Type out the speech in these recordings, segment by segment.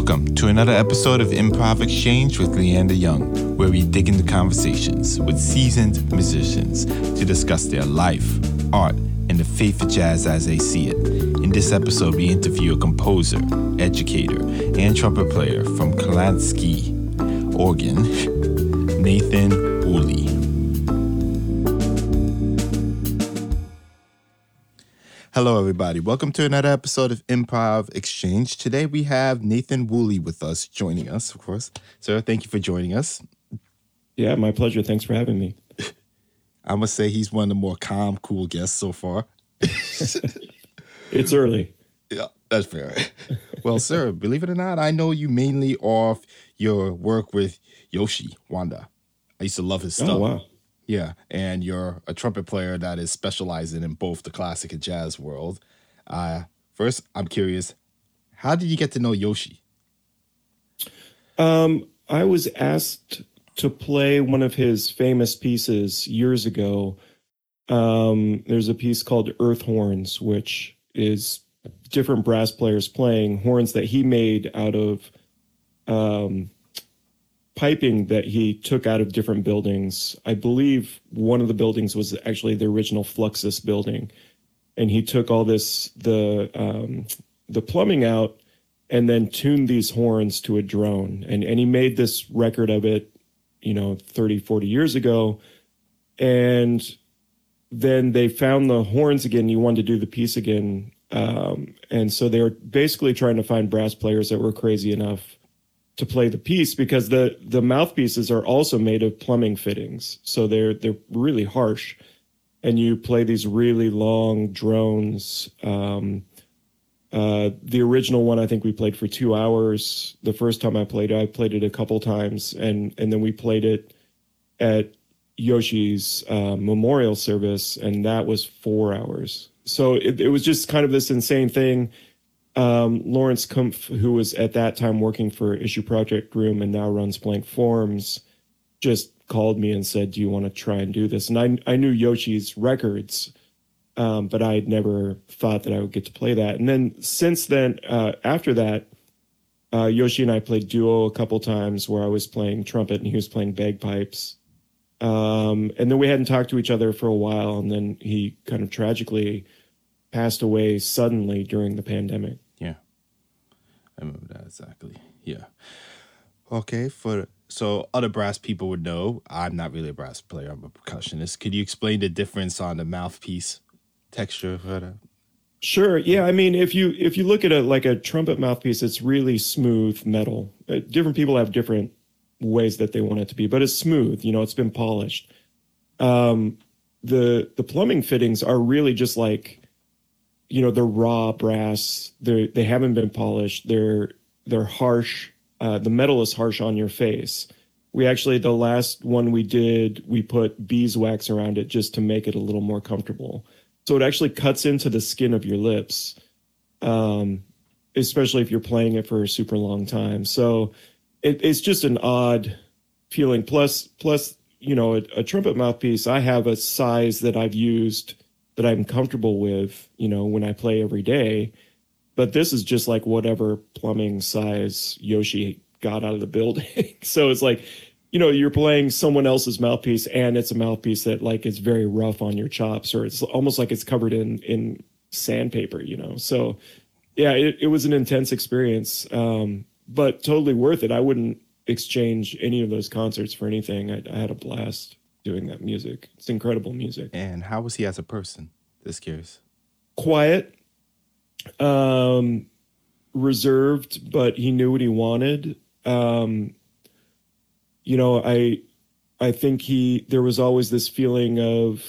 Welcome to another episode of Improv Exchange with Leander Young, where we dig into conversations with seasoned musicians to discuss their life, art, and the faith of jazz as they see it. In this episode, we interview a composer, educator, and trumpet player from Clatskanie, Oregon, Nathan Woolley. Hello, everybody. Welcome to another episode of Improv Exchange. Today we have Nathan Woolley with us, joining us, of course. Sir, thank you for joining us. Yeah, my pleasure. Thanks for having me. I must say he's one of the more calm, cool guests so far. it's early. Yeah, that's fair. well, sir, believe it or not, I know you mainly off your work with Yoshi Wada. I used to love his oh, stuff. Oh, wow. Yeah, and you're a trumpet player that is specializing in both the classic and jazz world. Uh, first, I'm curious, how did you get to know Yoshi? Um, I was asked to play one of his famous pieces years ago. Um, there's a piece called Earth Horns, which is different brass players playing horns that he made out of um, piping that he took out of different buildings. I believe one of the buildings was actually the original Fluxus building, and he took all this the um, the plumbing out and then tuned these horns to a drone. And and he made this record of it you know 30 40 years ago. And then they found the horns again. He wanted to do the piece again. Um, and so they were basically trying to find brass players that were crazy enough to play the piece because the the mouthpieces are also made of plumbing fittings, so they're they're really harsh, and you play these really long drones. Um, uh, the original one I think we played for two hours. The first time I played it, I played it a couple times, and and then we played it at Yoshi's uh, memorial service, and that was four hours. So it, it was just kind of this insane thing um, Lawrence Kumpf, who was at that time working for Issue Project Room and now runs Blank Forms, just called me and said, "Do you want to try and do this?" And I I knew Yoshi's records, um, but I had never thought that I would get to play that. And then since then, uh, after that, uh, Yoshi and I played duo a couple times where I was playing trumpet and he was playing bagpipes. Um, and then we hadn't talked to each other for a while, and then he kind of tragically passed away suddenly during the pandemic. Yeah. I remember that exactly. Yeah. Okay, for so other brass people would know, I'm not really a brass player, I'm a percussionist. Could you explain the difference on the mouthpiece texture for that? Sure. Yeah. I mean, if you if you look at a like a trumpet mouthpiece, it's really smooth metal. Uh, different people have different ways that they want it to be, but it's smooth. You know, it's been polished. Um, the the plumbing fittings are really just like you know they're raw brass they they haven't been polished. They're they're harsh uh, the metal is harsh on your face. We actually the last one we did we put beeswax around it just to make it a little more comfortable. So it actually cuts into the skin of your lips um, especially if you're playing it for a super long time. So it, it's just an odd feeling. Plus plus you know a, a trumpet mouthpiece i have a size that i've used that I'm comfortable with, you know, when I play every day. But this is just like whatever plumbing size Yoshi got out of the building. so it's like, you know, you're playing someone else's mouthpiece and it's a mouthpiece that like is very rough on your chops or it's almost like it's covered in in sandpaper, you know. So yeah, it, it was an intense experience. Um, but totally worth it. I wouldn't exchange any of those concerts for anything. I, I had a blast doing that music. It's incredible music. And how was he as a person? Just curious. Quiet, um, reserved, but he knew what he wanted. Um, you know, I, I think he. There was always this feeling of,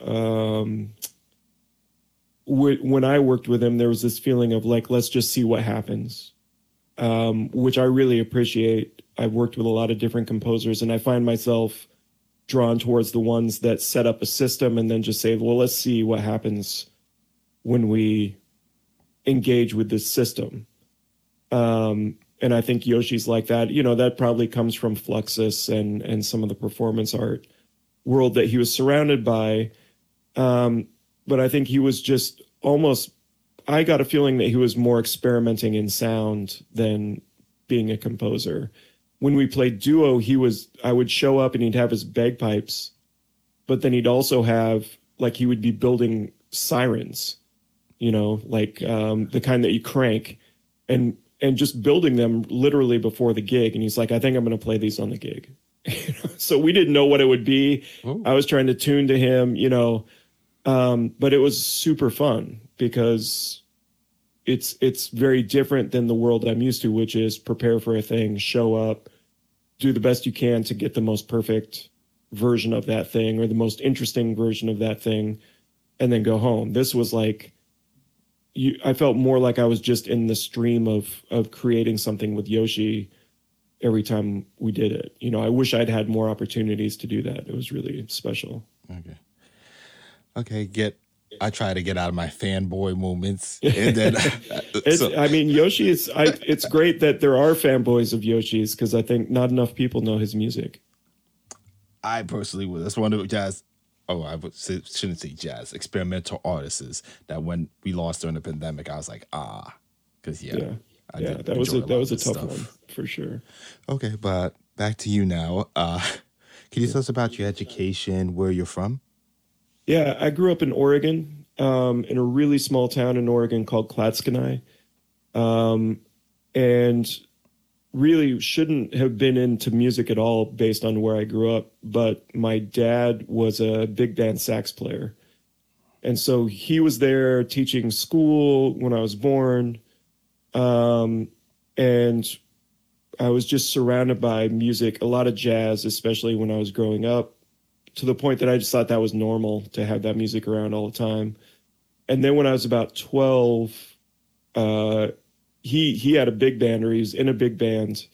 um, when I worked with him, there was this feeling of like, let's just see what happens, um, which I really appreciate. I've worked with a lot of different composers, and I find myself drawn towards the ones that set up a system and then just say, well, let's see what happens when we engage with this system. Um, and I think Yoshi's like that. You know, that probably comes from Fluxus and and some of the performance art world that he was surrounded by. Um, but I think he was just almost. I got a feeling that he was more experimenting in sound than being a composer. When we played duo, he was I would show up and he'd have his bagpipes, but then he'd also have like he would be building sirens, you know, like um, the kind that you crank, and and just building them literally before the gig. And he's like, I think I'm going to play these on the gig. so we didn't know what it would be. Ooh. I was trying to tune to him, you know, um, but it was super fun because it's it's very different than the world I'm used to, which is prepare for a thing, show up, do the best you can to get the most perfect version of that thing or the most interesting version of that thing, and then go home. This was like you, I felt more like I was just in the stream of of creating something with Yoshi every time we did it. You know, I wish I'd had more opportunities to do that. It was really special. Okay. Okay, get I try to get out of my fanboy moments. And then so. I mean Yoshi is I it's great that there are fanboys of Yoshi's because I think not enough people know his music. I personally would. That's one of jazz oh, I say, shouldn't say jazz, experimental artists that when we lost during the pandemic, I was like, ah, because yeah, yeah, I yeah that was a, a that was a tough stuff. one for sure. Okay, but back to you now. Uh, can you yeah. tell us about your education, where you're from? Yeah, I grew up in Oregon, um, in a really small town in Oregon called Clatskanie. Um, and really shouldn't have been into music at all based on where I grew up, but my dad was a big band sax player. And so he was there teaching school when I was born. Um, and I was just surrounded by music, a lot of jazz, especially when I was growing up, to the point that I just thought that was normal to have that music around all the time. And then when I was about 12, uh, he he had a big band or he was in a big band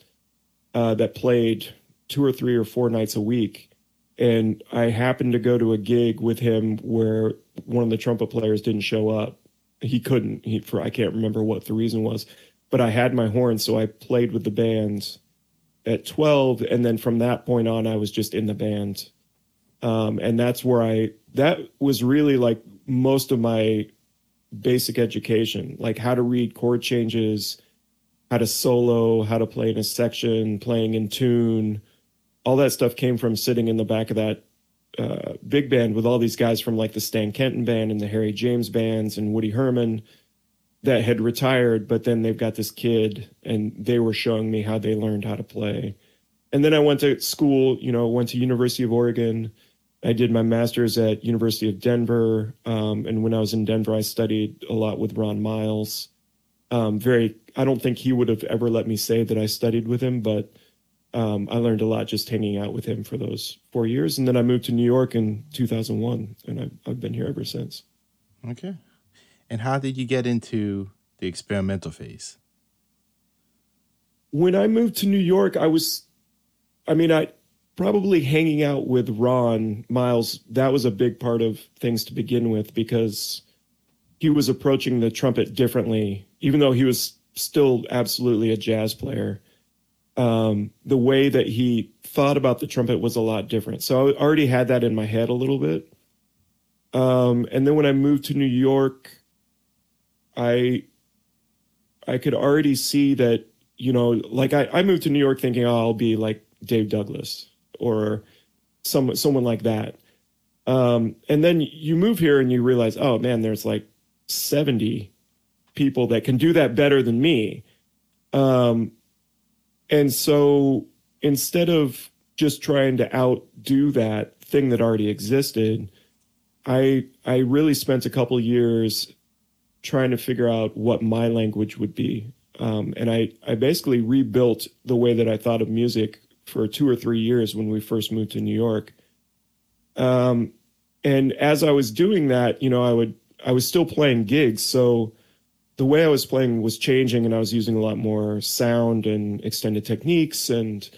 uh, that played two or three or four nights a week. And i happened to go to a gig with him where one of the trumpet players didn't show up. He couldn't he for i can't remember what the reason was but i had my horn so i played with the band at 12 and then from that point on i was just in the band um, and that's where i that was really like most of my basic education, like how to read chord changes, how to solo, how to play in a section, playing in tune. All that stuff came from sitting in the back of that uh, big band with all these guys from like the Stan Kenton band and the Harry James bands and Woody Herman that had retired, but then they've got this kid and they were showing me how they learned how to play. And then I went to school, you know, went to University of Oregon, I did my master's at University of Denver, um, and when I was in Denver, I studied a lot with Ron Miles. Um, very, I don't think he would have ever let me say that I studied with him, but um, I learned a lot just hanging out with him for those four years. And then I moved to New York in 2001, and I've, I've been here ever since. Okay. And how did you get into the experimental phase? When I moved to New York, I was, I mean, I probably hanging out with Ron Miles, that was a big part of things to begin with because he was approaching the trumpet differently, even though he was still absolutely a jazz player. Um, the way that he thought about the trumpet was a lot different. So I already had that in my head a little bit. Um, and then when I moved to New York, I I could already see that, you know, like I, I moved to New York thinking, oh, I'll be like Dave Douglas or some someone like that. Um, and then you move here and you realize, oh man, there's like 70 people that can do that better than me. Um, and so instead of just trying to outdo that thing that already existed, I I really spent a couple years trying to figure out what my language would be. Um, and I, I basically rebuilt the way that I thought of music for two or three years when we first moved to New York. Um, and as I was doing that, you know, I would I was still playing gigs, so the way I was playing was changing, and I was using a lot more sound and extended techniques and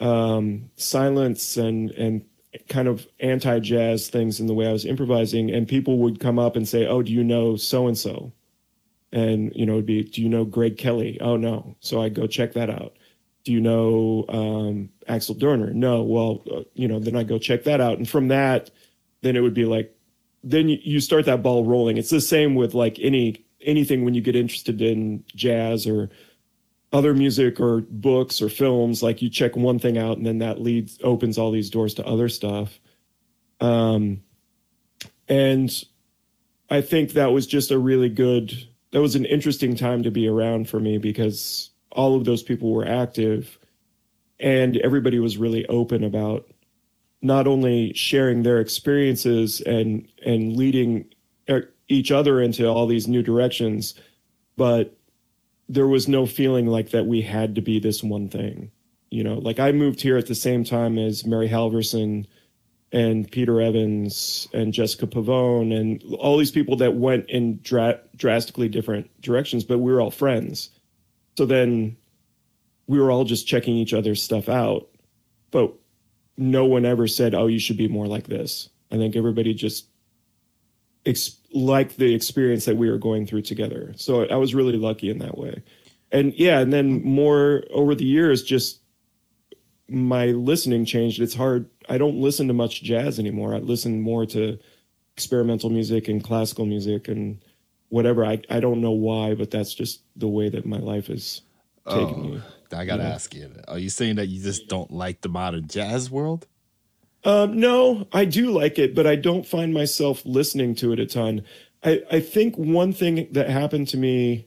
um, silence and and kind of anti jazz things in the way I was improvising. And people would come up and say, "Oh, do you know so and so?" And you know, it'd be, "Do you know Greg Kelly?" Oh no, so I go check that out do you know um, Axel Dorner? No. Well, uh, you know, then I go check that out. And from that, then it would be like, then you, you start that ball rolling. It's the same with like any anything when you get interested in jazz or other music or books or films like you check one thing out and then that leads opens all these doors to other stuff um and i think that was just a really good that was an interesting time to be around for me because all of those people were active and everybody was really open about not only sharing their experiences and and leading uh, each other into all these new directions but there was no feeling like that we had to be this one thing. You know, like I moved here at the same time as Mary Halvorson and Peter Evans and Jessica Pavone and all these people that went in dra- drastically different directions, but we were all friends. So then we were all just checking each other's stuff out. But no one ever said, oh, you should be more like this. I think everybody just ex- like the experience that we were going through together. So I was really lucky in that way. And yeah, and then more over the years, just my listening changed. It's hard. I don't listen to much jazz anymore. I listen more to experimental music and classical music and whatever. I, I don't know why, but that's just the way that my life is taking oh, me. I gotta ask you, are you saying that you just don't like the modern jazz world? Um, no, I do like it, but I don't find myself listening to it a ton. I, I think one thing that happened to me,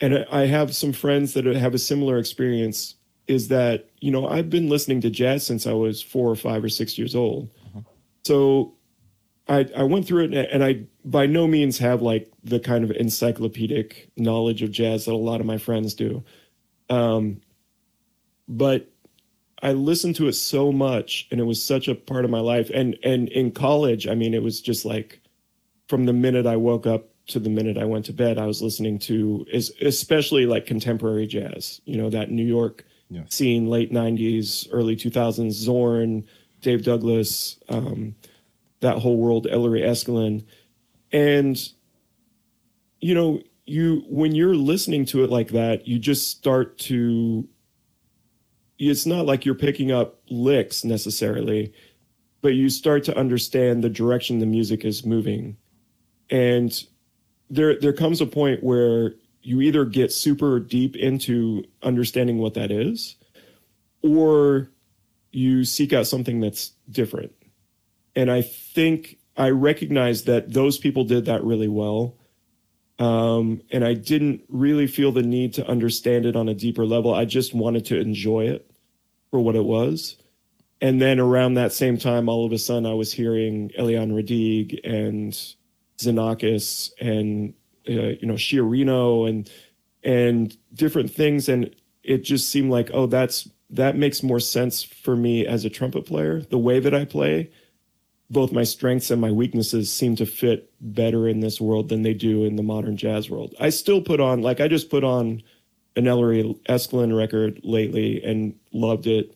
and I have some friends that have a similar experience, is that, you know, I've been listening to jazz since I was four or five or six years old. Uh-huh. So I, I went through it and I by no means have like the kind of encyclopedic knowledge of jazz that a lot of my friends do. Um, but I listened to it so much and it was such a part of my life. And and in college, I mean, it was just like from the minute I woke up to the minute I went to bed, I was listening to especially like contemporary jazz, you know, that New York yes. scene, late 90s, early 2000s, Zorn, Dave Douglas, um, that whole world, Ellery Eskelin. And, you know, you when you're listening to it like that, you just start to it's not like you're picking up licks necessarily, but you start to understand the direction the music is moving. And there there comes a point where you either get super deep into understanding what that is or you seek out something that's different. And I think I recognized that those people did that really well. Um, and I didn't really feel the need to understand it on a deeper level. I just wanted to enjoy it for what it was. And then around that same time, all of a sudden, I was hearing Eliane Radigue and Xenakis and uh, you know Sciarrino and and different things, and it just seemed like oh, that's that makes more sense for me as a trumpet player. The way that I play, both my strengths and my weaknesses seem to fit better in this world than they do in the modern jazz world. I still put on like I just put on an Ellery Eskelin record lately and loved it.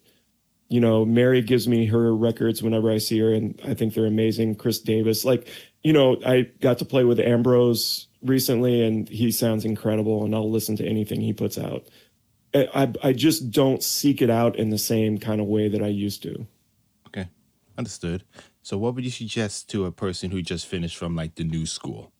You know, Mary gives me her records whenever I see her, and I think they're amazing. Kris Davis, like, you know, I got to play with Ambrose recently, and he sounds incredible, and I'll listen to anything he puts out. I, I just don't seek it out in the same kind of way that I used to. Okay, understood. So, what would you suggest to a person who just finished from like the new school?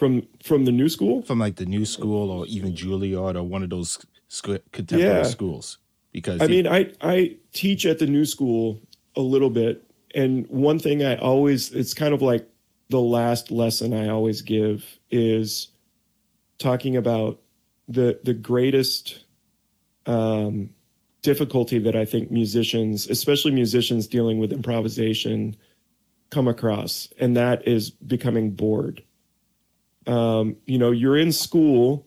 from from the new school from like the new school or even juilliard or one of those sc- contemporary yeah. schools because i mean i i teach at the new school a little bit and one thing i always it's kind of like the last lesson i always give is talking about the the greatest um, difficulty that i think musicians especially musicians dealing with improvisation come across and that is becoming bored um, you know, you're in school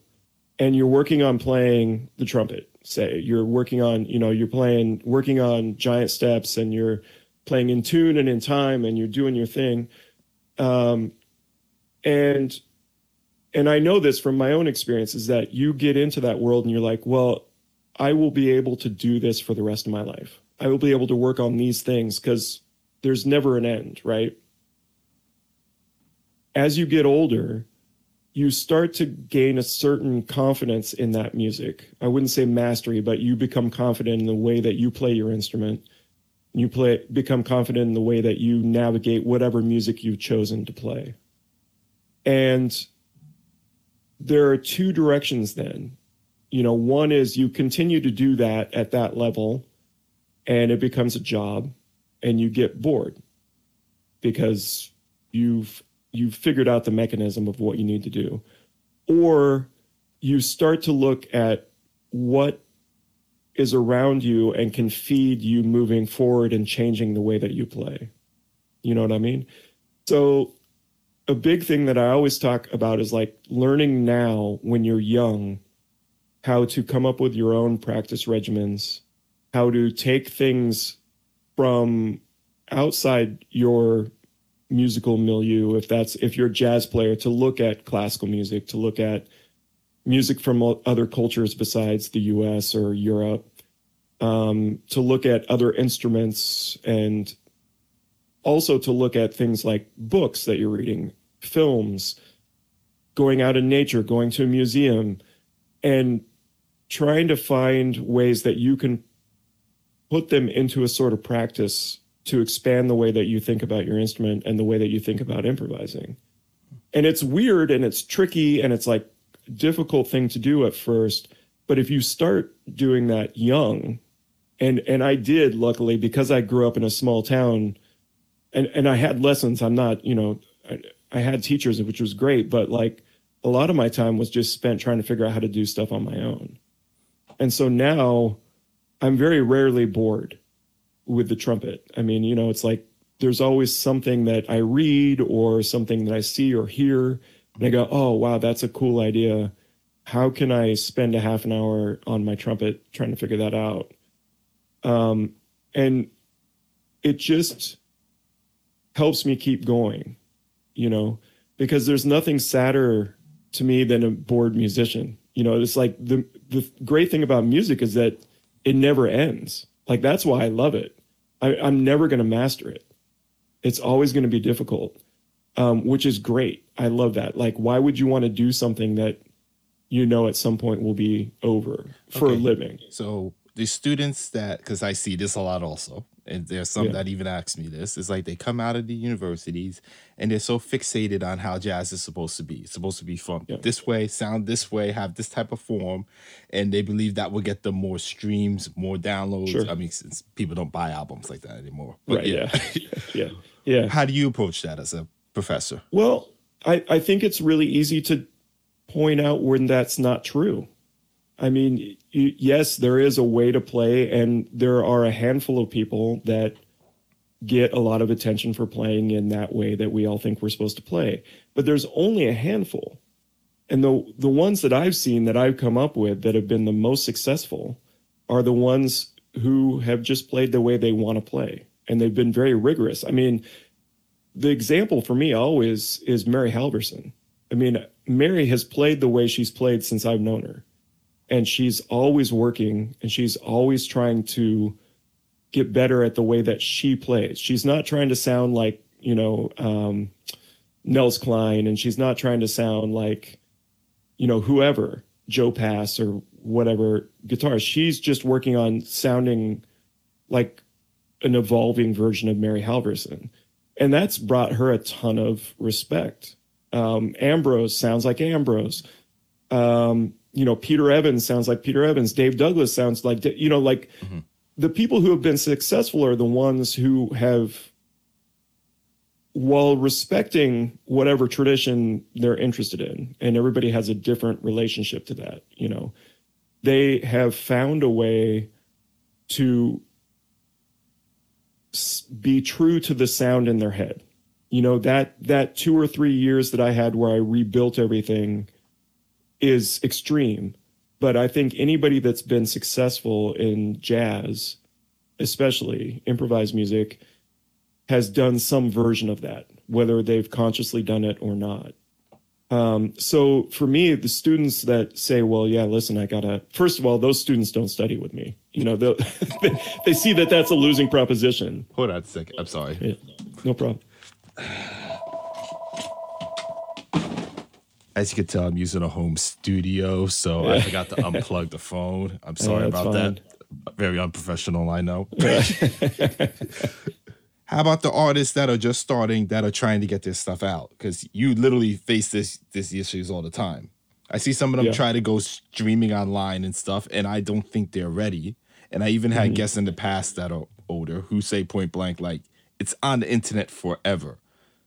and you're working on playing the trumpet. Say you're working on, you know, you're playing, working on giant steps, and you're playing in tune and in time, and you're doing your thing. Um, and and I know this from my own experience is that you get into that world and you're like, well, I will be able to do this for the rest of my life. I will be able to work on these things because there's never an end, right? As you get older, you start to gain a certain confidence in that music. I wouldn't say mastery, but you become confident in the way that you play your instrument. You play become confident in the way that you navigate whatever music you've chosen to play. And there are two directions then. You know, one is you continue to do that at that level and it becomes a job and you get bored because you've you've figured out the mechanism of what you need to do. Or you start to look at what is around you and can feed you moving forward and changing the way that you play. You know what i mean? So a big thing that i always talk about is like learning now when you're young how to come up with your own practice regimens how to take things from outside your musical milieu if that's if you're a jazz player to look at classical music to look at music from other cultures besides the US or Europe um, to look at other instruments and also to look at things like books that you're reading films going out in nature going to a museum and trying to find ways that you can put them into a sort of practice to expand the way that you think about your instrument and the way that you think about improvising. And it's weird and it's tricky and it's like difficult thing to do at first, but if you start doing that young, and and I did luckily because I grew up in a small town and and I had lessons, I'm not, you know, I, I had teachers which was great, but like a lot of my time was just spent trying to figure out how to do stuff on my own. And so now I'm very rarely bored with the trumpet. I mean, you know, it's like there's always something that I read or something that I see or hear, and I go, oh, wow, that's a cool idea. How can I spend a half an hour on my trumpet trying to figure that out? Um, and it just helps me keep going, you know, because there's nothing sadder to me than a bored musician. You know, it's like the the great thing about music is that it never ends. Like that's why I love it. I, am never going to master it. It's always going to be difficult, um, which is great. I love that. Like, why would you want to do something that you know at some point will be over for okay. a living? So the students that, because I see this a lot also, and there's some yeah. that even ask me this. It's like they come out of the universities and they're so fixated on how jazz is supposed to be it's supposed to be fun. Yeah. this way sound this way have this type of form. And they believe that will get them more streams more downloads. Sure. i mean since people don't buy albums like that anymore. But right yeah. yeah. Yeah. How do you approach that as a professor? Well i i think it's really easy to point out when that's not true. I mean, yes, there is a way to play, and there are a handful of people that get a lot of attention for playing in that way that we all think we're supposed to play. But there's only a handful. And the the ones that I've seen that I've come up with that have been the most successful are the ones who have just played the way they want to play. And they've been very rigorous. I mean, the example for me always is Mary Halvorson. I mean, Mary has played the way she's played since I've known her and she's always working and she's always trying to get better at the way that she plays. She's not trying to sound like, you know, um, Nels Cline and she's not trying to sound like, you know, whoever, Joe Pass or whatever guitar. She's just working on sounding like an evolving version of Mary Halvorson. And that's brought her a ton of respect. Um, Ambrose sounds like Ambrose. Um, you know, Peter Evans sounds like Peter Evans. Dave Douglas sounds like, you know, like mm-hmm. the people who have been successful are the ones who have, while respecting whatever tradition they're interested in, and everybody has a different relationship to that, you know, they have found a way to be true to the sound in their head. You know, that that two or three years that I had where I rebuilt everything is extreme. But I think anybody that's been successful in jazz, especially improvised music, has done some version of that, whether they've consciously done it or not. Um, so for me, the students that say, "Well, yeah, listen, I gotta," first of all, those students don't study with me. You know, they they see that that's a losing proposition. Hold on a second. I'm sorry. Yeah, no problem. As you can tell, I'm using a home studio, so I forgot to unplug the phone. I'm sorry yeah, about fine. that. Very unprofessional, I know. How about the artists that are just starting that are trying to get their stuff out? Because you literally face this these issues all the time. I see some of them Yeah. try to go streaming online and stuff, and I don't think they're ready. And I even had Mhm. guests in the past that are older who say point blank, like, it's on the internet forever.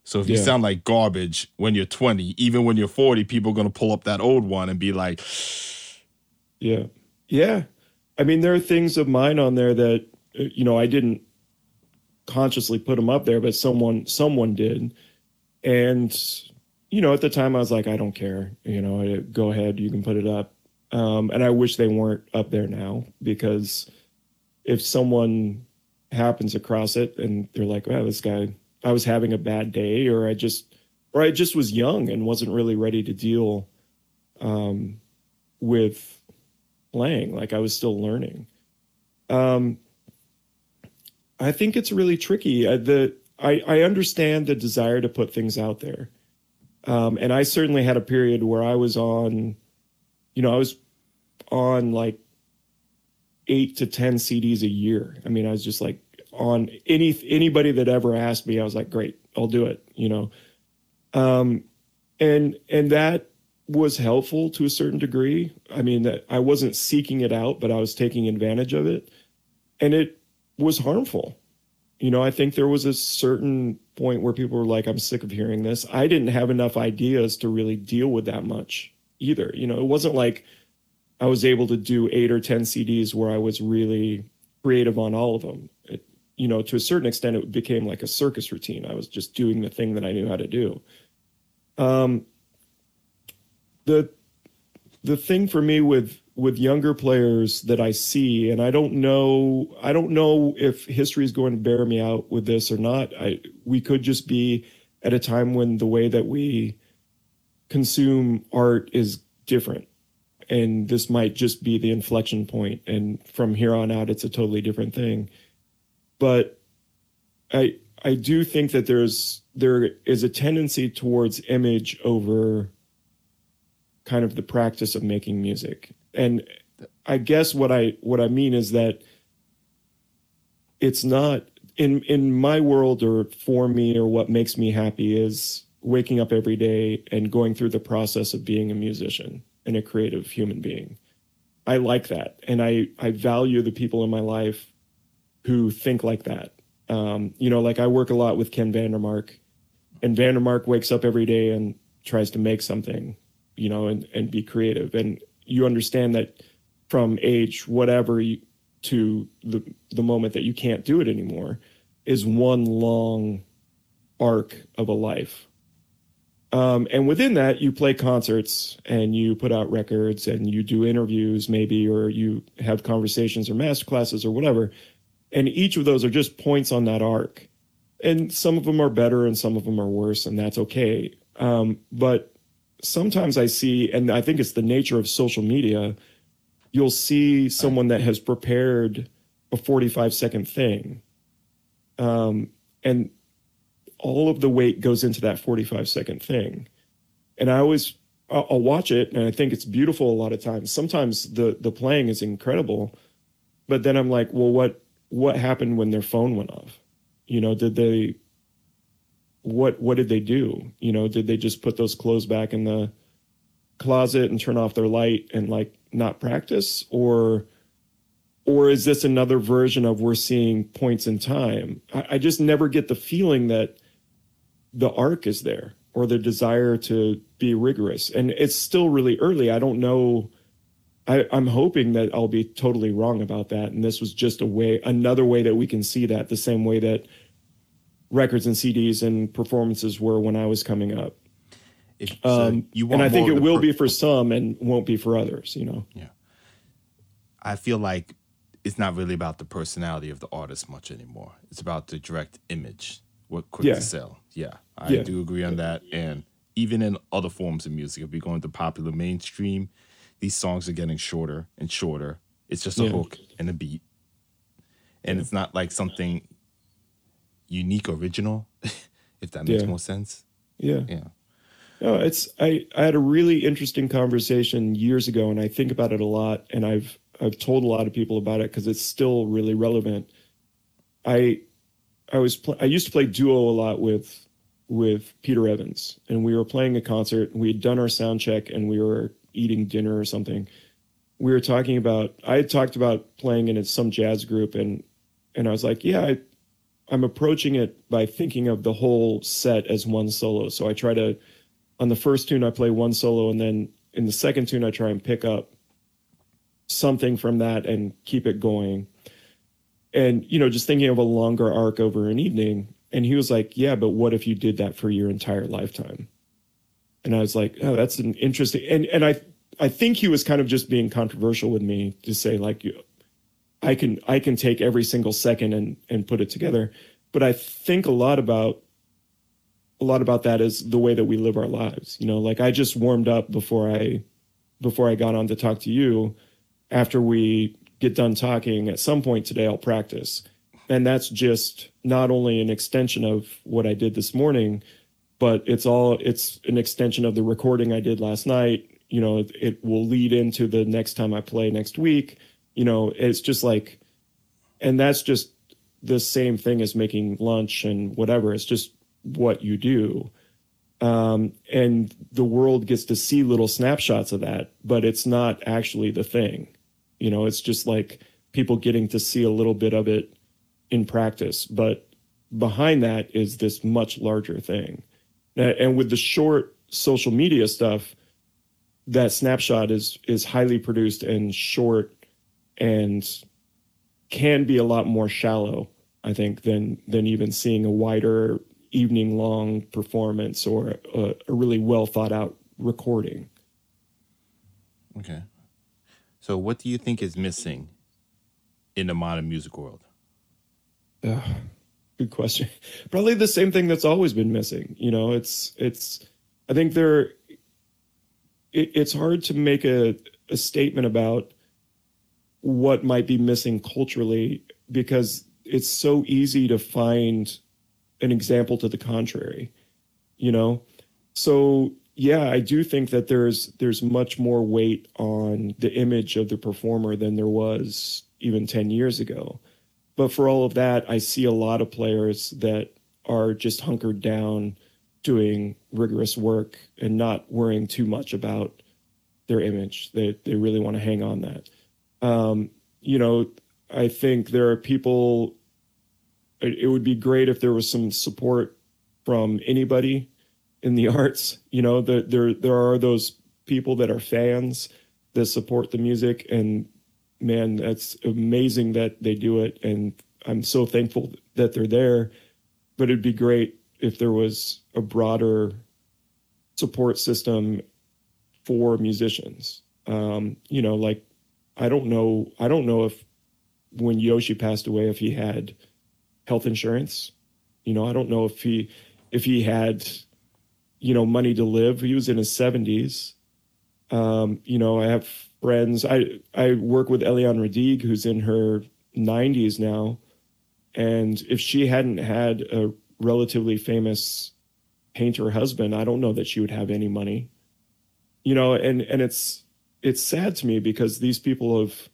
So if you Yeah. sound like garbage when you're 20, even when you're 40, people are going to pull up that old one and be like, Yeah. Yeah. I mean, there are things of mine on there that, uh, you know, I didn't consciously put them up there, but someone, someone did. And, you know, at the time I was like, I don't care, you know, I- go ahead, you can put it up. Um, and I wish they weren't up there now because if someone happens across it and they're like, wow, this guy, I was having a bad day or I just, or I just was young and wasn't really ready to deal, um, with playing. Like i was still learning. Um i think it's really tricky. I, the i i understand the desire to put things out there. Um and i certainly had a period where i was on you know i was on like 8 to 10 CDs a year. I mean i was just like on any anybody that ever asked me i was like great i'll do it you know um and and that was helpful to a certain degree. I mean, that I wasn't seeking it out, but I was taking advantage of it, and it was harmful. You know, I think there was a certain point where people were like, "I'm sick of hearing this." I didn't have enough ideas to really deal with that much either. You know, it wasn't like I was able to do eight or ten CDs where I was really creative on all of them. You know, to a certain extent, it became like a circus routine. I was just doing the thing that I knew how to do. Um, the the thing for me with with younger players that I see, and I don't know, I don't know if history is going to bear me out with this or not. I we could just be at a time when the way that we consume art is different, and this might just be the inflection point, and from here on out, it's a totally different thing. But I I do think that there's there is a tendency towards image over kind of the practice of making music. And I guess what I what I mean is that it's not in in my world or for me or what makes me happy is waking up every day and going through the process of being a musician and a creative human being. I like that and I I value the people in my life who think like that. Um, you know, like I work a lot with Ken Vandermark and Vandermark wakes up every day and tries to make something you know, and, and be creative. And you understand that from age whatever you, to the the moment that you can't do it anymore is one long arc of a life. Um, and within that, you play concerts and you put out records and you do interviews, maybe, or you have conversations or master classes or whatever. And each of those are just points on that arc. And some of them are better and some of them are worse, and that's okay. Um, but sometimes I see, and I think it's the nature of social media, you'll see someone that has prepared a 45 second thing. Um, and all of the weight goes into that 45 second thing. And I always, I'll, I'll watch it and I think it's beautiful a lot of times. Sometimes the, the playing is incredible, but then I'm like, well, what, what happened when their phone went off? You know, did they, what what did they do? You know, did they just put those clothes back in the closet and turn off their light and like not practice or or is this another version of we're seeing points in time? I, I just never get the feeling that the arc is there or the desire to be rigorous. And it's still really early. I don't know. I, I'm hoping that I'll be totally wrong about that. And this was just a way, another way that we can see that the same way that records and CDs and performances were when I was coming up. if so Um, you want and I think it will per- be for some and won't be for others, you know? Yeah. I feel like it's not really about the personality of the artist much anymore. It's about the direct image, what quick Yeah. to sell. Yeah, I Yeah. do agree on that. And even in other forms of music, if we go into popular mainstream, these songs are getting shorter and shorter. It's just a Yeah. hook and a beat. And it's not like something unique, original, if that makes Yeah. more sense. Yeah. Yeah. No, it's I, I had a really interesting conversation years ago and I think about it a lot and I've I've told a lot of people about it because it's still really relevant. I I was pl- I used to play duo a lot with with Peter Evans and we were playing a concert and we had done our sound check and we were eating dinner or something. We were talking about I had talked about playing in some jazz group and and I was like, yeah, I, I'm approaching it by thinking of the whole set as one solo. So I try to on the first tune I play one solo and then in the second tune I try and pick up something from that and keep it going. And you know, just thinking of a longer arc over an evening and he was like, "Yeah, but what if you did that for your entire lifetime?" And I was like, "Oh, that's an interesting." And and I I think he was kind of just being controversial with me to say like, I can I can take every single second and and put it together, but I think a lot about a lot about that is the way that we live our lives. You know, like I just warmed up before I before I got on to talk to you. After we get done talking, at some point today, I'll practice and that's just not only an extension of what I did this morning, but it's all it's an extension of the recording I did last night. You know, it, it will lead into the next time I play next week. You know, it's just like, and that's just the same thing as making lunch and whatever. It's just what you do. Um, and the world gets to see little snapshots of that, but it's not actually the thing. You know, it's just like people getting to see a little bit of it in practice, but behind that is this much larger thing. And with the short social media stuff, that snapshot is is highly produced and short and can be a lot more shallow, I think, than than even seeing a wider evening long performance or a, a really well thought out recording. Okay. So what do you think is missing in the modern music world? Uh, good question. Probably the same thing that's always been missing. You know, it's it's. I think there. It, it's hard to make a a statement about what might be missing culturally because it's so easy to find an example to the contrary. You know, so yeah, I do think that there's there's much more weight on the image of the performer than there was even 10 years ago. But for all of that, I see a lot of players that are just hunkered down doing rigorous work and not worrying too much about their image. They they really want to hang on that. Um, you know, I think there are people. It, it would be great if there was some support from anybody in the arts. You know, the, there there are those people that are fans that support the music, and man, that's amazing that they do it. And I'm so thankful that they're there. But it'd be great if there was a broader support system for musicians. Um, you know, like I don't know, I don't know if when Yoshi passed away, if he had health insurance. You know, I don't know if he if he had, you know, money to live. He was in his seventies. Um, you know, I have friends. I I work with Eliane Radigue, who's in her 90s now, and if she hadn't had a relatively famous painter husband, I don't know that she would have any money. You know, and and it's it's sad to me because these people have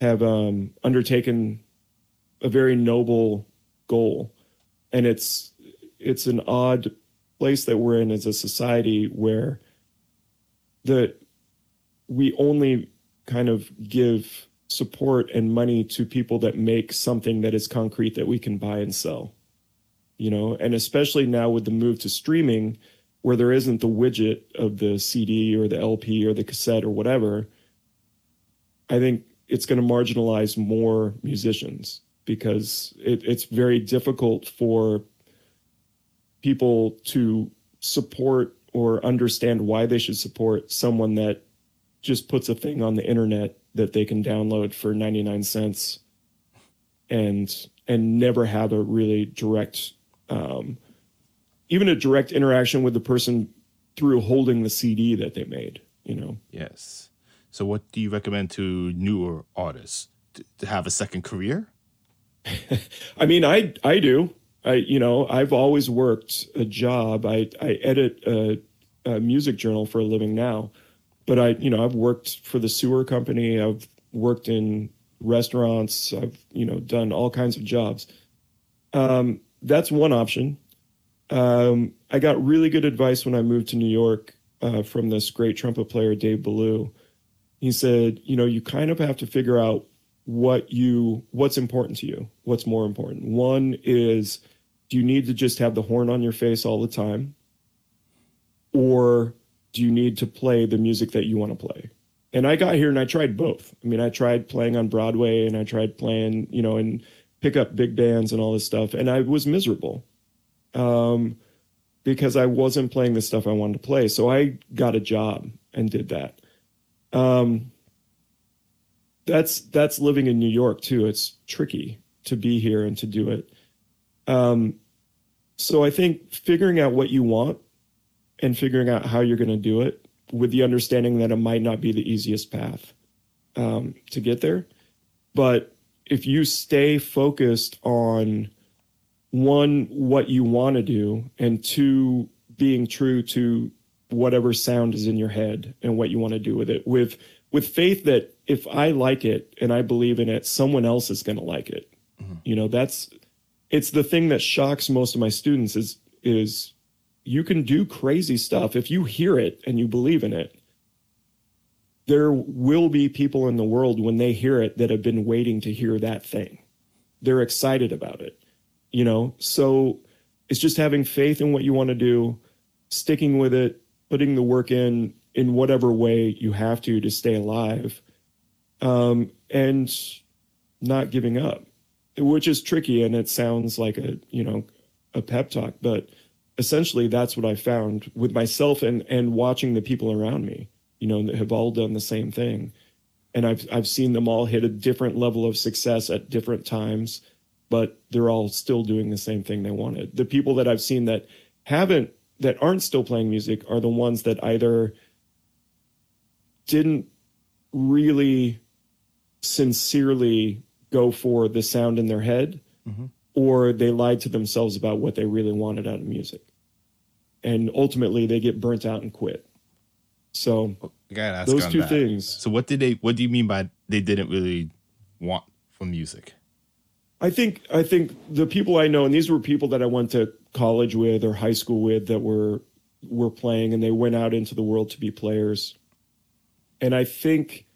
have um, undertaken a very noble goal, and it's it's an odd place that we're in as a society where the we only kind of give support and money to people that make something that is concrete that we can buy and sell you know? And especially now with the move to streaming where there isn't the widget of the cd or the lp or the cassette or whatever i think it's going to marginalize more musicians because it, it's very difficult for people to support or understand why they should support someone that just puts a thing on the internet that they can download for 99 cents and and never have a really direct um, even a direct interaction with the person through holding the CD that they made, you know. Yes. So what do you recommend to newer artists to, to have a second career? I mean, I I do. I you know, I've always worked a job. I I edit a, a music journal for a living now but I, you know, I've worked for the sewer company. I've worked in restaurants. I've, you know, done all kinds of jobs. Um, that's one option. Um, I got really good advice when I moved to New York uh, from this great trumpet player, Dave Ballou. He said, you know, you kind of have to figure out what you what's important to you. What's more important? One is do you need to just have the horn on your face all the time? Or do you need to play the music that you want to play? And I got here and I tried both. I mean, I tried playing on Broadway and I tried playing, you know, and pick up big bands and all this stuff. And I was miserable um, because I wasn't playing the stuff I wanted to play. So I got a job and did that. Um, that's that's living in New York too. It's tricky to be here and to do it. Um, so I think figuring out what you want and figuring out how you're going to do it with the understanding that it might not be the easiest path um, to get there. But if you stay focused on one, what you want to do, and two, being true to whatever sound is in your head and what you want to do with it, with with faith that if I like it and I believe in it, someone else is going to like it. Mm-hmm. You know, that's it's the thing that shocks most of my students is is you can do crazy stuff if you hear it and you believe in it. There will be people in the world when they hear it that have been waiting to hear that thing. They're excited about it you know? So it's just having faith in what you want to do sticking with it putting the work in in whatever way you have to to stay alive um, and not giving up which is tricky and it sounds like a you know a pep talk but essentially that's what i found with myself and and watching the people around me you know that have all done the same thing and i've i've seen them all hit a different level of success at different times but they're all still doing the same thing they wanted the people that i've seen that haven't that aren't still playing music are the ones that either didn't really sincerely go for the sound in their head mm-hmm. Or they lied to themselves about what they really wanted out of music. And ultimately they get burnt out and quit. So those two that. things. So what did they what do you mean by they didn't really want from music? I think i think the people i know and these were people that i went to college with or high school with that were were playing and they went out into the world to be players. And i think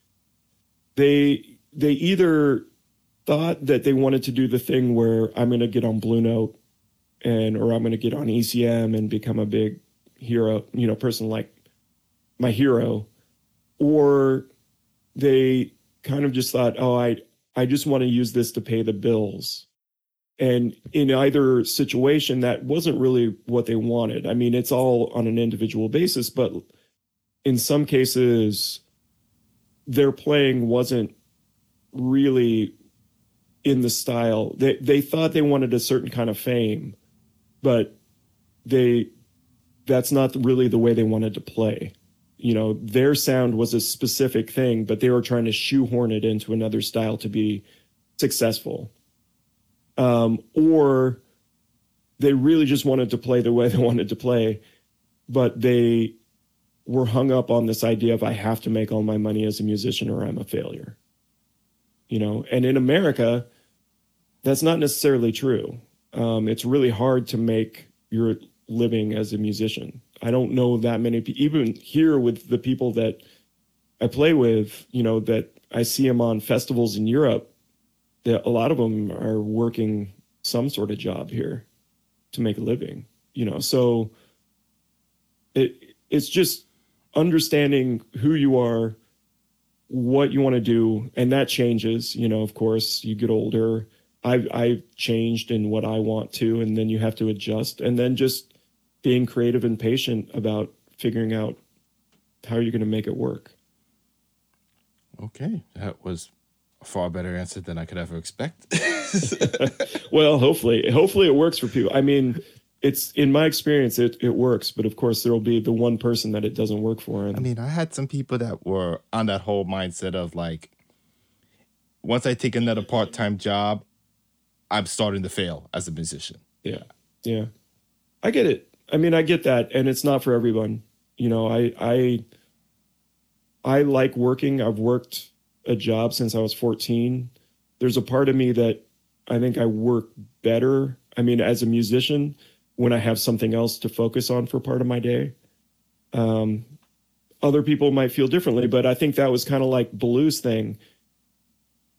they they either thought that they wanted to do the thing where I'm going to get on Blue Note and or I'm going to get on ECM and become a big hero, you know, person like my hero, or they kind of just thought, oh, I I just want to use this to pay the bills. And in either situation, that wasn't really what they wanted. I mean, it's all on an individual basis, but in some cases, their playing wasn't really in the style. They they thought they wanted a certain kind of fame, but they that's not really the way they wanted to play. You know, their sound was a specific thing, but they were trying to shoehorn it into another style to be successful. Um, or they really just wanted to play the way they wanted to play, but they were hung up on this idea of I have to make all my money as a musician or I'm a failure you know and in america that's not necessarily true. Um, it's really hard to make your living as a musician. I don't know that many people even here with the people that i play with you know that i see them on festivals in europe that a lot of them are working some sort of job here to make a living you know? So it it's just understanding who you are what you want to do and that changes you know of course you get older. I've i've changed in what i want to and then you have to adjust and then just being creative and patient about figuring out how you're going to make it work. Okay. That was a far better answer than i could ever expect. Well hopefully hopefully it works for people. I mean it's in my experience it, it works but of course there will be the one person that it doesn't work for and i mean i had some people that were on that whole mindset of like once i take another part-time job i'm starting to fail as a musician. Yeah. Yeah. I get it. I mean i get that and it's not for everyone. You know i i i like working. I've worked a job since i was 14 there's a part of me that i think i work better. I mean as a musician when I have something else to focus on for part of my day. Um, other people might feel differently, but I think that was kind of like Belou's thing.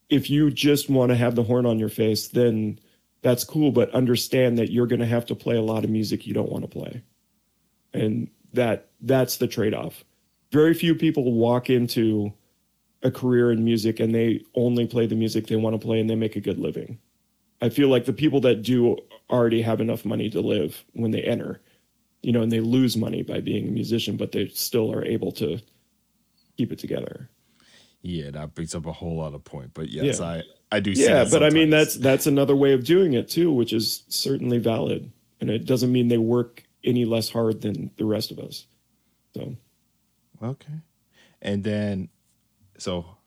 If you just want to have the horn on your face, then that's cool, but understand that you're going to have to play a lot of music you don't want to play. And that that's the trade-off. Very few people walk into a career in music and they only play the music they want to play and they make a good living. I feel like the people that do already have enough money to live when they enter you know, and they lose money by being a musician, but they still are able to keep it together. Yeah, that brings up a whole other point. But yes, yeah. I I do. yeah, but I mean that's that's another way of doing it too, which is certainly valid, and it doesn't mean they work any less hard than the rest of us. So, okay, and then so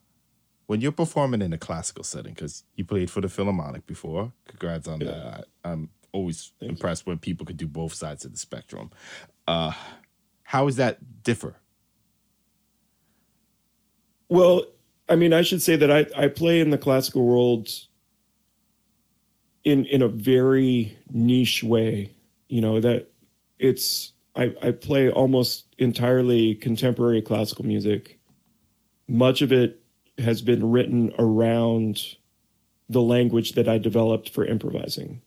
when you're performing in a classical setting, because you played for the Philharmonic before, congrats on yeah. that. I'm always Thank impressed you. when people could do both sides of the spectrum. Uh, how does that differ? Well, I mean, I should say that I, I play in the classical world in in a very niche way. You know that it's I, I play almost entirely contemporary classical music. Much of it has been written around the language that I developed for improvising.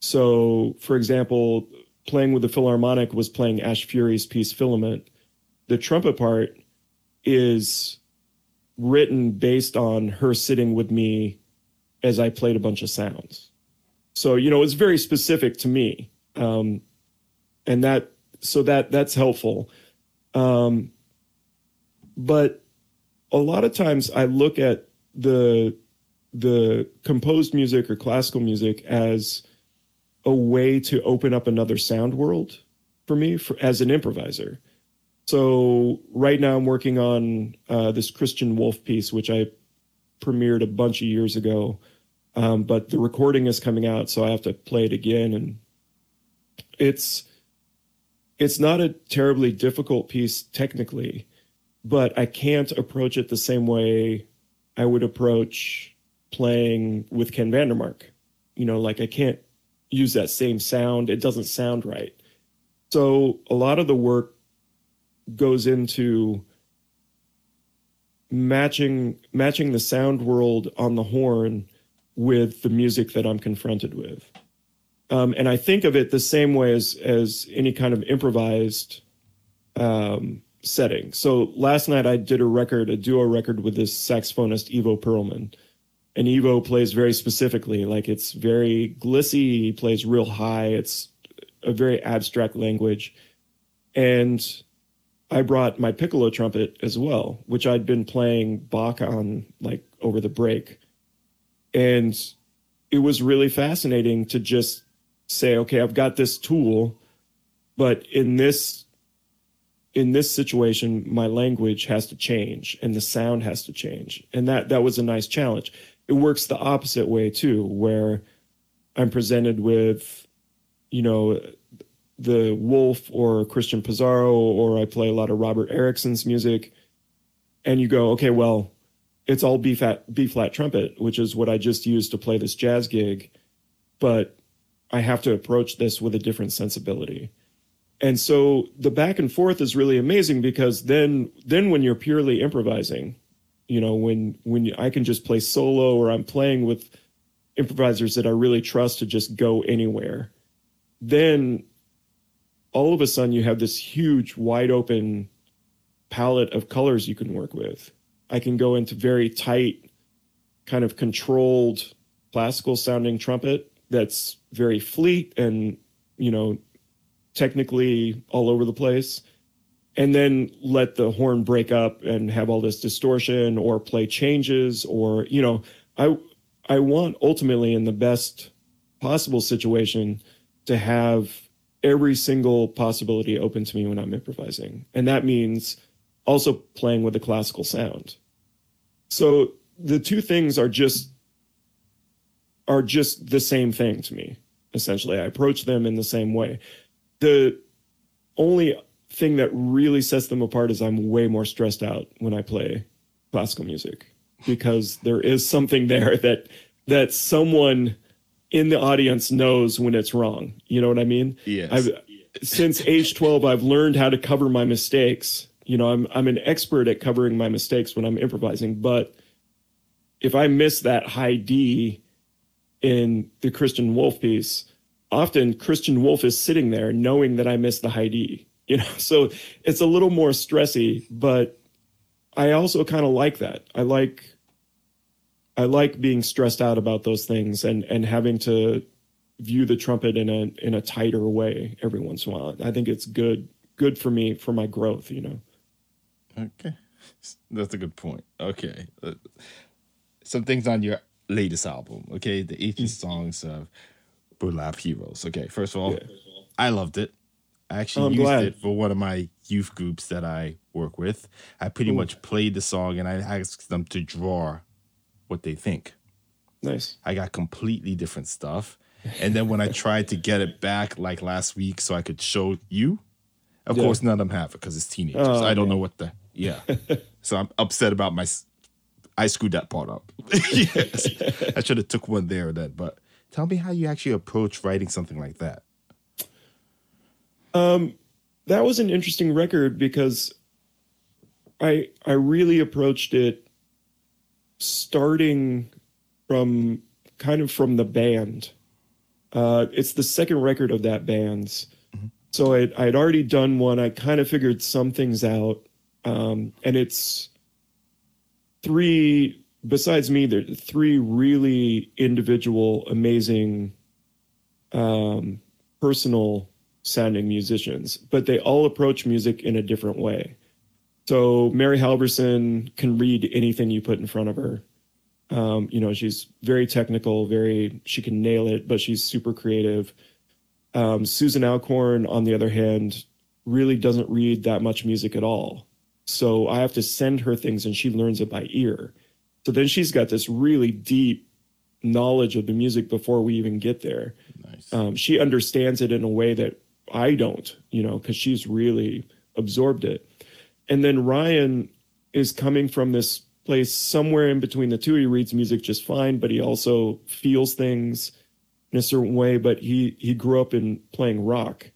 So, for example, playing with the Philharmonic was playing Ash Fure's piece Filament. The trumpet part is written based on her sitting with me as I played a bunch of sounds. So, you know, it's very specific to me. Um, and that, so that, that's helpful. Um, but a lot of times I look at the, the composed music or classical music as a way to open up another sound world for me for, as an improviser. So right now I'm working on uh, this Christian Wolff piece, which I premiered a bunch of years ago, um, but the recording is coming out, so I have to play it again, and it's it's not a terribly difficult piece technically, but I can't approach it the same way I would approach playing with Ken Vandermark. You know, like I can't use that same sound. It doesn't sound right. So a lot of the work goes into matching matching the sound world on the horn with the music that I'm confronted with. Um, and I think of it the same way as as any kind of improvised um, setting. So last night I did a record, a duo record with this saxophonist Ivo Perelman and Ivo plays very specifically. Like it's very glissy. He plays real high. It's a very abstract language. And I brought my piccolo trumpet as well, which I'd been playing Bach on like over the break. And it was really fascinating to just say, okay, I've got this tool, but in this in this situation, my language has to change and the sound has to change. And that that was a nice challenge it works the opposite way too, where I'm presented with, you know, the Wolff or Christian Pizarro, or I play a lot of Robert Erickson's music, and you go, okay, well, it's all B flat B flat trumpet, which is what I just used to play this jazz gig, but I have to approach this with a different sensibility. And so the back and forth is really amazing because then then when you're purely improvising, you know when when i can just play solo or i'm playing with improvisers that i really trust to just go anywhere then all of a sudden you have this huge wide open palette of colors you can work with. I can go into very tight kind of controlled classical sounding trumpet that's very fleet and you know technically all over the place and then let the horn break up and have all this distortion or play changes or you know i i want ultimately in the best possible situation to have every single possibility open to me when i'm improvising. And that means also playing with the classical sound. So the two things are just are just the same thing to me essentially. I approach them in the same way the only thing that really sets them apart is I'm way more stressed out when I play classical music because there is something there that that someone in the audience knows when it's wrong. You know what I mean? Yes. I've since age 12 I've learned how to cover my mistakes. You know, I'm I'm an expert at covering my mistakes when I'm improvising, but if I miss that high D in the Christian Wolff piece, often Christian Wolff is sitting there knowing that I missed the high D. You know, so it's a little more stressy, but I also kind of like that. I like I like being stressed out about those things and and having to view the trumpet in a in a tighter way every once in a while. I think it's good good for me for my growth, you know. Okay. That's a good point. Okay. Uh, some things on your latest album, okay? The 18 mm. songs of Burlap Heroes. Okay, first of all, yeah. I loved it. I actually I'm used glad. it for one of my youth groups that I work with. I pretty Ooh. much played the song and I asked them to draw what they think. Nice. I got completely different stuff. And then when I tried to get it back like last week so I could show you, of yeah. course none of them have it because it's teenagers. Oh, I don't man. know what the yeah. so I'm upset about my I screwed that part up. yes. I should have took one there or that. But tell me how you actually approach writing something like that. Um that was an interesting record because I I really approached it starting from kind of from the band. Uh, it's the second record of that band's. Mm-hmm. So I I'd already done one. I kind of figured some things out, um, and it's three. Besides me, there are three really individual, amazing, um, personal sounding musicians, but they all approach music in a different way. So Mary Halvorson can read anything you put in front of her. Um, you know, she's very technical, very she can nail it, but she's super creative. Um, Susan Alcorn, on the other hand, really doesn't read that much music at all. So I have to send her things and she learns it by ear. So then she's got this really deep knowledge of the music before we even get there. Nice. Um, she understands it in a way that I don't, you know, because she's really absorbed it. And then Ryan is coming from this place somewhere in between the two. He reads music just fine, but he also feels things in a certain way. But he he grew up in playing rock.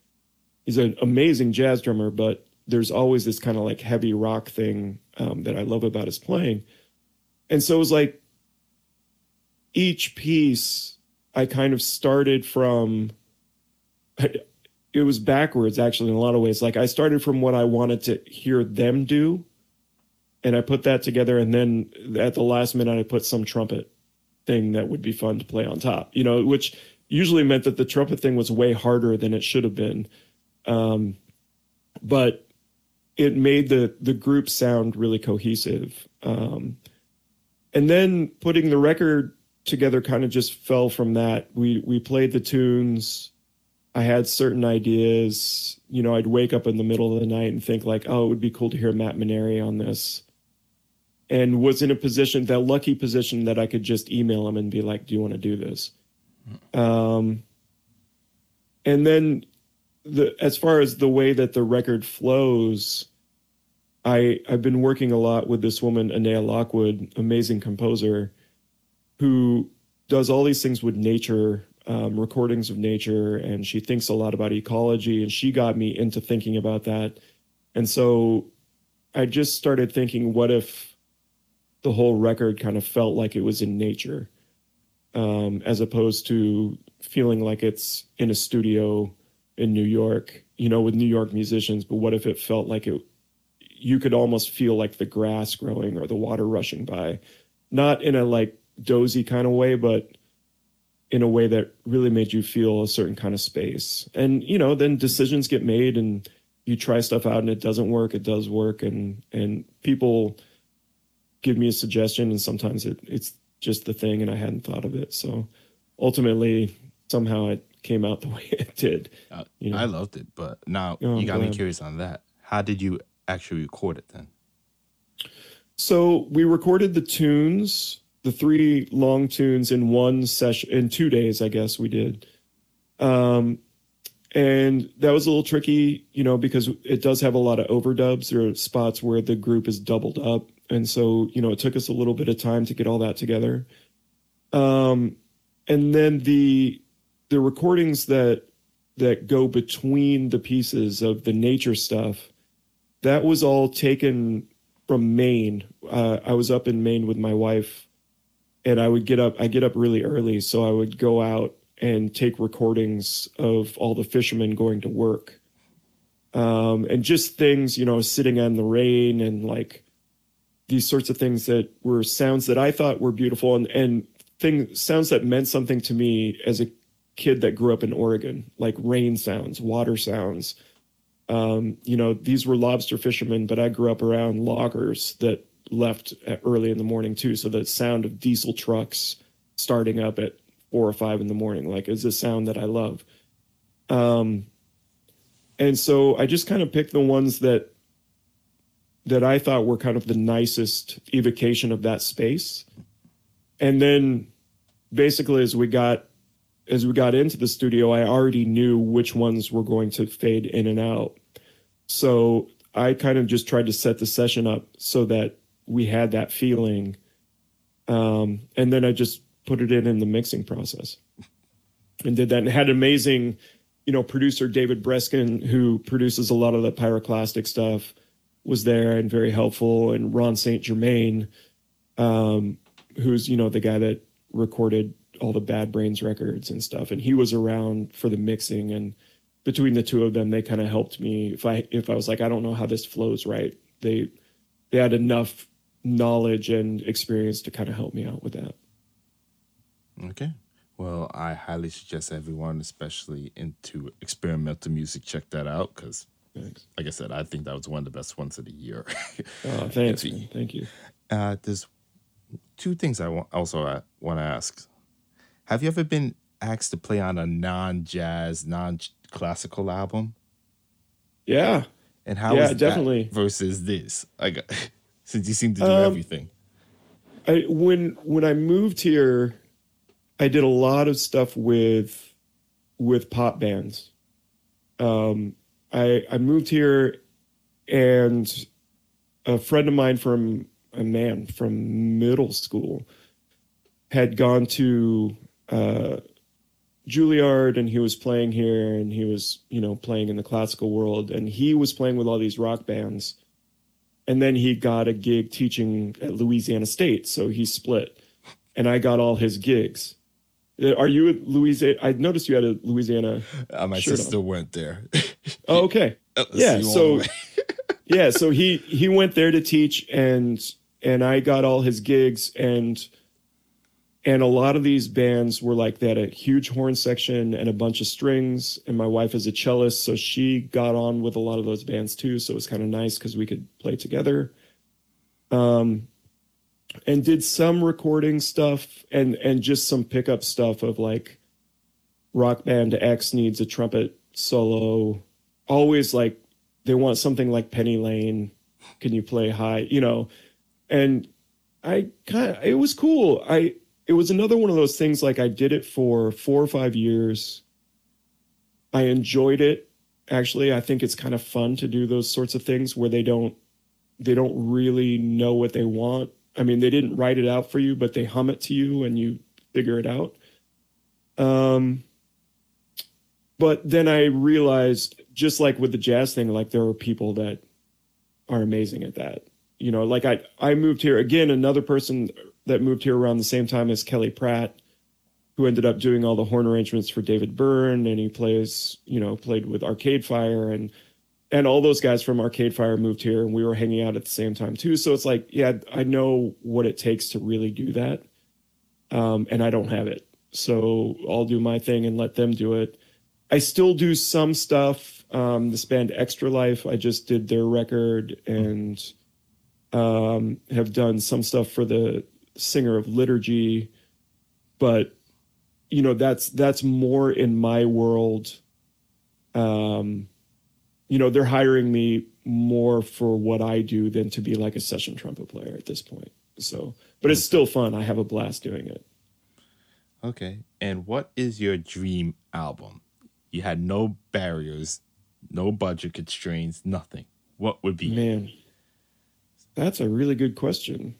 He's an amazing jazz drummer, but there's always this kind of like heavy rock thing um, that I love about his playing. And so it was like each piece I kind of started from it was backwards actually in a lot of ways. Like I started from what I wanted to hear them do, and I put that together, and then at the last minute I put some trumpet thing that would be fun to play on top. You know, which usually meant that the trumpet thing was way harder than it should have been, um, but it made the the group sound really cohesive. Um, and then putting the record together kind of just fell from that. We we played the tunes I had certain ideas. You know, I'd wake up in the middle of the night and think like, oh, it would be cool to hear Matt Maneri on this. And was in a position, that lucky position that I could just email him and be like, do you want to do this? Um, and then the as far as the way that the record flows, I I've been working a lot with this woman, Annea Lockwood, amazing composer, who does all these things with nature um, recordings of nature and she thinks a lot about ecology and she got me into thinking about that. And so i just started thinking what if the whole record kind of felt like it was in nature um, as opposed to feeling like it's in a studio in new york you know with new york musicians but what if it felt like it you could almost feel like the grass growing or the water rushing by not in a like dozy kind of way but in a way that really made you feel a certain kind of space. And you know, then decisions get made and you try stuff out and it doesn't work, it does work and and people give me a suggestion and sometimes it it's just the thing and I hadn't thought of it. So ultimately somehow it came out the way it did. Uh, you know? I loved it, but now oh, you got me curious on that. How did you actually record it then? So we recorded the tunes the three long tunes in one session in two days, I guess we did. Um, and that was a little tricky, you know, because it does have a lot of overdubs. There are spots where the group is doubled up, and so you know it took us a little bit of time to get all that together. Um, and then the the recordings that that go between the pieces of the nature stuff, that was all taken from Maine. Uh, I was up in Maine with my wife, and I would get up. I get up really early, so I would go out and take recordings of all the fishermen going to work, um, and just things, you know, sitting on the rain and like these sorts of things that were sounds that I thought were beautiful and and things sounds that meant something to me as a kid that grew up in Oregon, like rain sounds, water sounds. Um, you know, these were lobster fishermen, but I grew up around loggers that left early in the morning too. So the sound of diesel trucks starting up at four or five in the morning, like is a sound that I love. Um, and so I just kind of picked the ones that that I thought were kind of the nicest evocation of that space. And then basically as we got as we got into the studio, I already knew which ones were going to fade in and out. So I kind of just tried to set the session up so that we had that feeling. Um, and then I just put it in in the mixing process and did that and had amazing, you know, producer David Breskin, who produces a lot of the pyroclastic stuff, was there and very helpful. And Ron St. Germain, um, who's, you know, the guy that recorded all the Bad Brains records and stuff, and he was around for the mixing. And between the two of them, they kind of helped me. If I if I was like, I don't know how this flows right, they they had enough knowledge and experience to kind of help me out with that. Okay. Well, I highly suggest everyone, especially into experimental music, check that out because, like I said, I think that was one of the best ones of the year. oh, thanks. Thank you. Uh, there's two things I want, also want to ask. Have you ever been asked to play on a non-jazz, non-classical album? Yeah. And how yeah, definitely versus this? Like, since you seem to do um, everything. I when when I moved here, I did a lot of stuff with with pop bands. Um, I I moved here, and a friend of mine from a man from middle school had gone to uh, Juilliard and he was playing here and he was, you know, playing in the classical world and he was playing with all these rock bands. And then he got a gig teaching at Louisiana State. So he split and I got all his gigs. Uh, are you at Louisiana? I noticed you had a Louisiana. Uh, my sister on. went there. oh, okay. yeah. So, yeah. So he, he went there to teach and, and I got all his gigs and, and a lot of these bands were like they had a huge horn section and a bunch of strings. And my wife is a cellist so she got on with a lot of those bands too. So it was kind of nice because we could play together. Um and did some recording stuff and and just some pickup stuff of like rock band x needs a trumpet solo. Always like they want something like penny lane. Can you play high? You know? And i kind of it was cool. I it was another one of those things like I did it for four or five years. I enjoyed it. Actually, I think it's kind of fun to do those sorts of things where they don't they don't really know what they want. I mean, they didn't write it out for you, but they hum it to you and you figure it out. Um but then I realized just like with the jazz thing, like there are people that are amazing at that. You know, like I I moved here again, another person that moved here around the same time as Kelly Pratt, who ended up doing all the horn arrangements for David Byrne, and he plays, you know, played with Arcade Fire and and all those guys from Arcade Fire moved here, and we were hanging out at the same time too. So it's like, yeah, I know what it takes to really do that, um, and I don't have it. So I'll do my thing and let them do it. I still do some stuff. Um, this band Extra Life, I just did their record and um, have done some stuff for the singer of liturgy, but you know that's that's more in my world. Um, you know, they're hiring me more for what I do than to be like a session trumpet player at this point. So, but it's still fun. I have a blast doing it. Okay. And what is your dream album? You had no barriers, no budget constraints, nothing. What would be? Man, that's a really good question.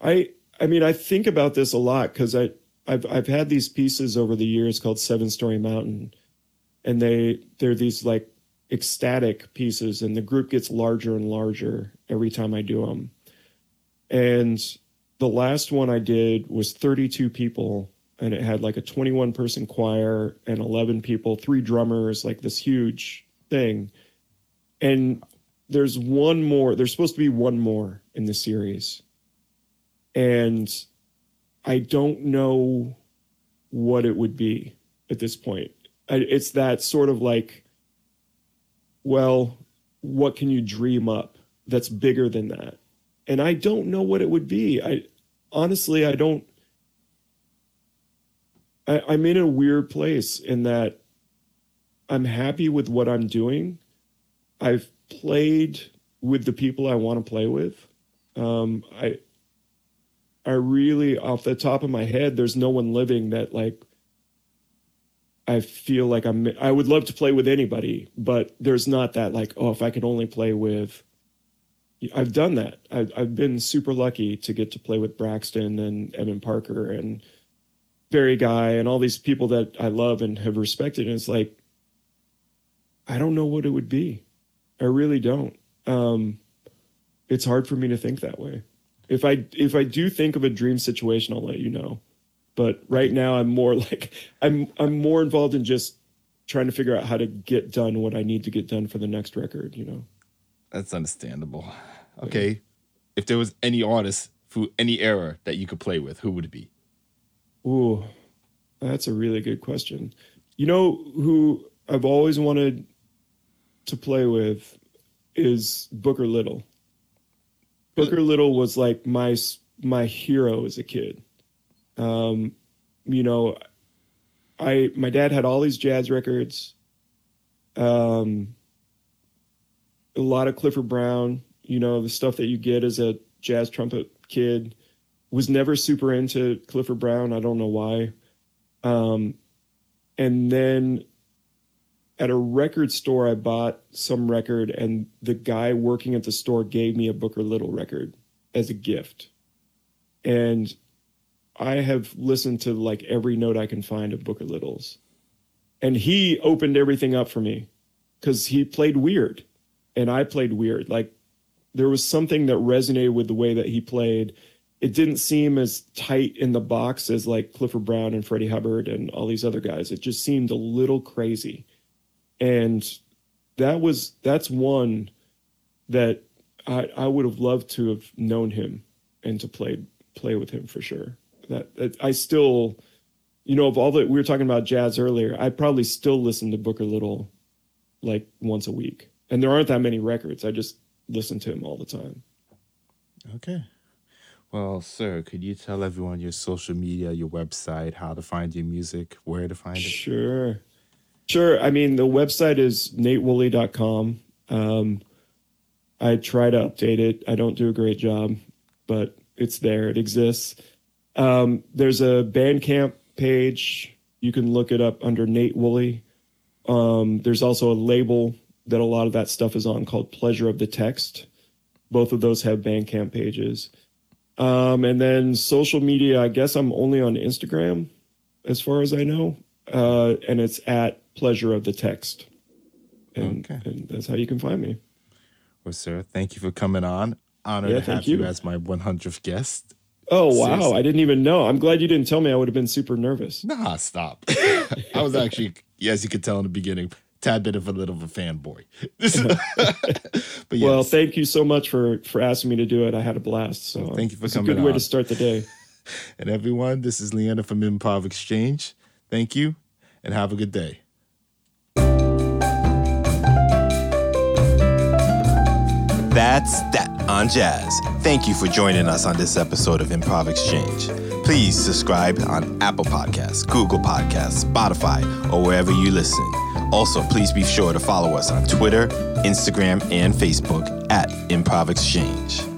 I I mean I think about this a lot because I I've I've had these pieces over the years called Seven Storey Mountain, and they they're these like ecstatic pieces, and the group gets larger and larger every time I do them. And the last one I did was 32 people, and it had like a 21 person choir and 11 people, three drummers, like this huge thing. And there's one more, there's supposed to be one more in the series. And I don't know what it would be at this point. It's that sort of like, well, what can you dream up that's bigger than that? And I don't know what it would be. I honestly, I don't. I, I'm in a weird place in that I'm happy with what I'm doing. I've played with the people I want to play with. Um, I I really, off the top of my head, there's no one living that like I feel like I'm. I would love to play with anybody, but there's not that like, oh, if I could only play with. I've done that. I've, I've been super lucky to get to play with Braxton and Evan Parker and Barry Guy and all these people that I love and have respected. And it's like, I don't know what it would be. I really don't. Um, it's hard for me to think that way. If I if I do think of a dream situation, I'll let you know. But right now, I'm more like I'm I'm more involved in just trying to figure out how to get done what I need to get done for the next record. You know. That's understandable. Okay, yeah. if there was any artist for any era that you could play with, who would it be? Ooh, that's a really good question. You know who I've always wanted to play with is Booker Little. Booker Little was like my my hero as a kid. Um, you know, I my dad had all these jazz records. Um, a lot of Clifford Brown. You know, the stuff that you get as a jazz trumpet kid. Was never super into Clifford Brown. I don't know why. Um, and then at a record store, I bought some record, and the guy working at the store gave me a Booker Little record as a gift. And I have listened to like every note I can find of Booker Little's. And he opened everything up for me because he played weird and I played weird. Like there was something that resonated with the way that he played. It didn't seem as tight in the box as like Clifford Brown and Freddie Hubbard and all these other guys. It just seemed a little crazy and that was that's one that I I would have loved to have known him and to play play with him for sure. That, that I still, you know, of all that we were talking about jazz earlier, I probably still listen to Booker Little like once a week, and there aren't that many records. I just listen to him all the time. Okay. Well, sir, could you tell everyone your social media, your website, how to find your music, where to find it? Sure. Sure. I mean, the website is natewooley.com. Um, I try to update it. I don't do a great job, but it's there. It exists. Um, there's a Bandcamp page. You can look it up under Nate Wooley. Um, there's also a label that a lot of that stuff is on called Pleasure of the Text. Both of those have Bandcamp pages. Um, and then social media, I guess I'm only on Instagram as far as I know. Uh, and it's at pleasure of the text. And, okay. and that's how you can find me. Well, sir, thank you for coming on. Honored yeah, to have you. you as my 100th guest. Oh wow! Seriously. I didn't even know. I'm glad you didn't tell me. I would have been super nervous. Nah, stop. I was actually, as you could tell in the beginning, tad bit of a little of a fanboy. but yes. well, thank you so much for for asking me to do it. I had a blast. So thank you for it's coming. A good on. way to start the day. and everyone, this is Leanna from Improv Exchange. Thank you, and have a good day. That's that on jazz. Thank you for joining us on this episode of Improv Exchange. Please subscribe on Apple Podcasts, Google Podcasts, Spotify, or wherever you listen. Also, please be sure to follow us on Twitter, Instagram, and Facebook at Improv Exchange.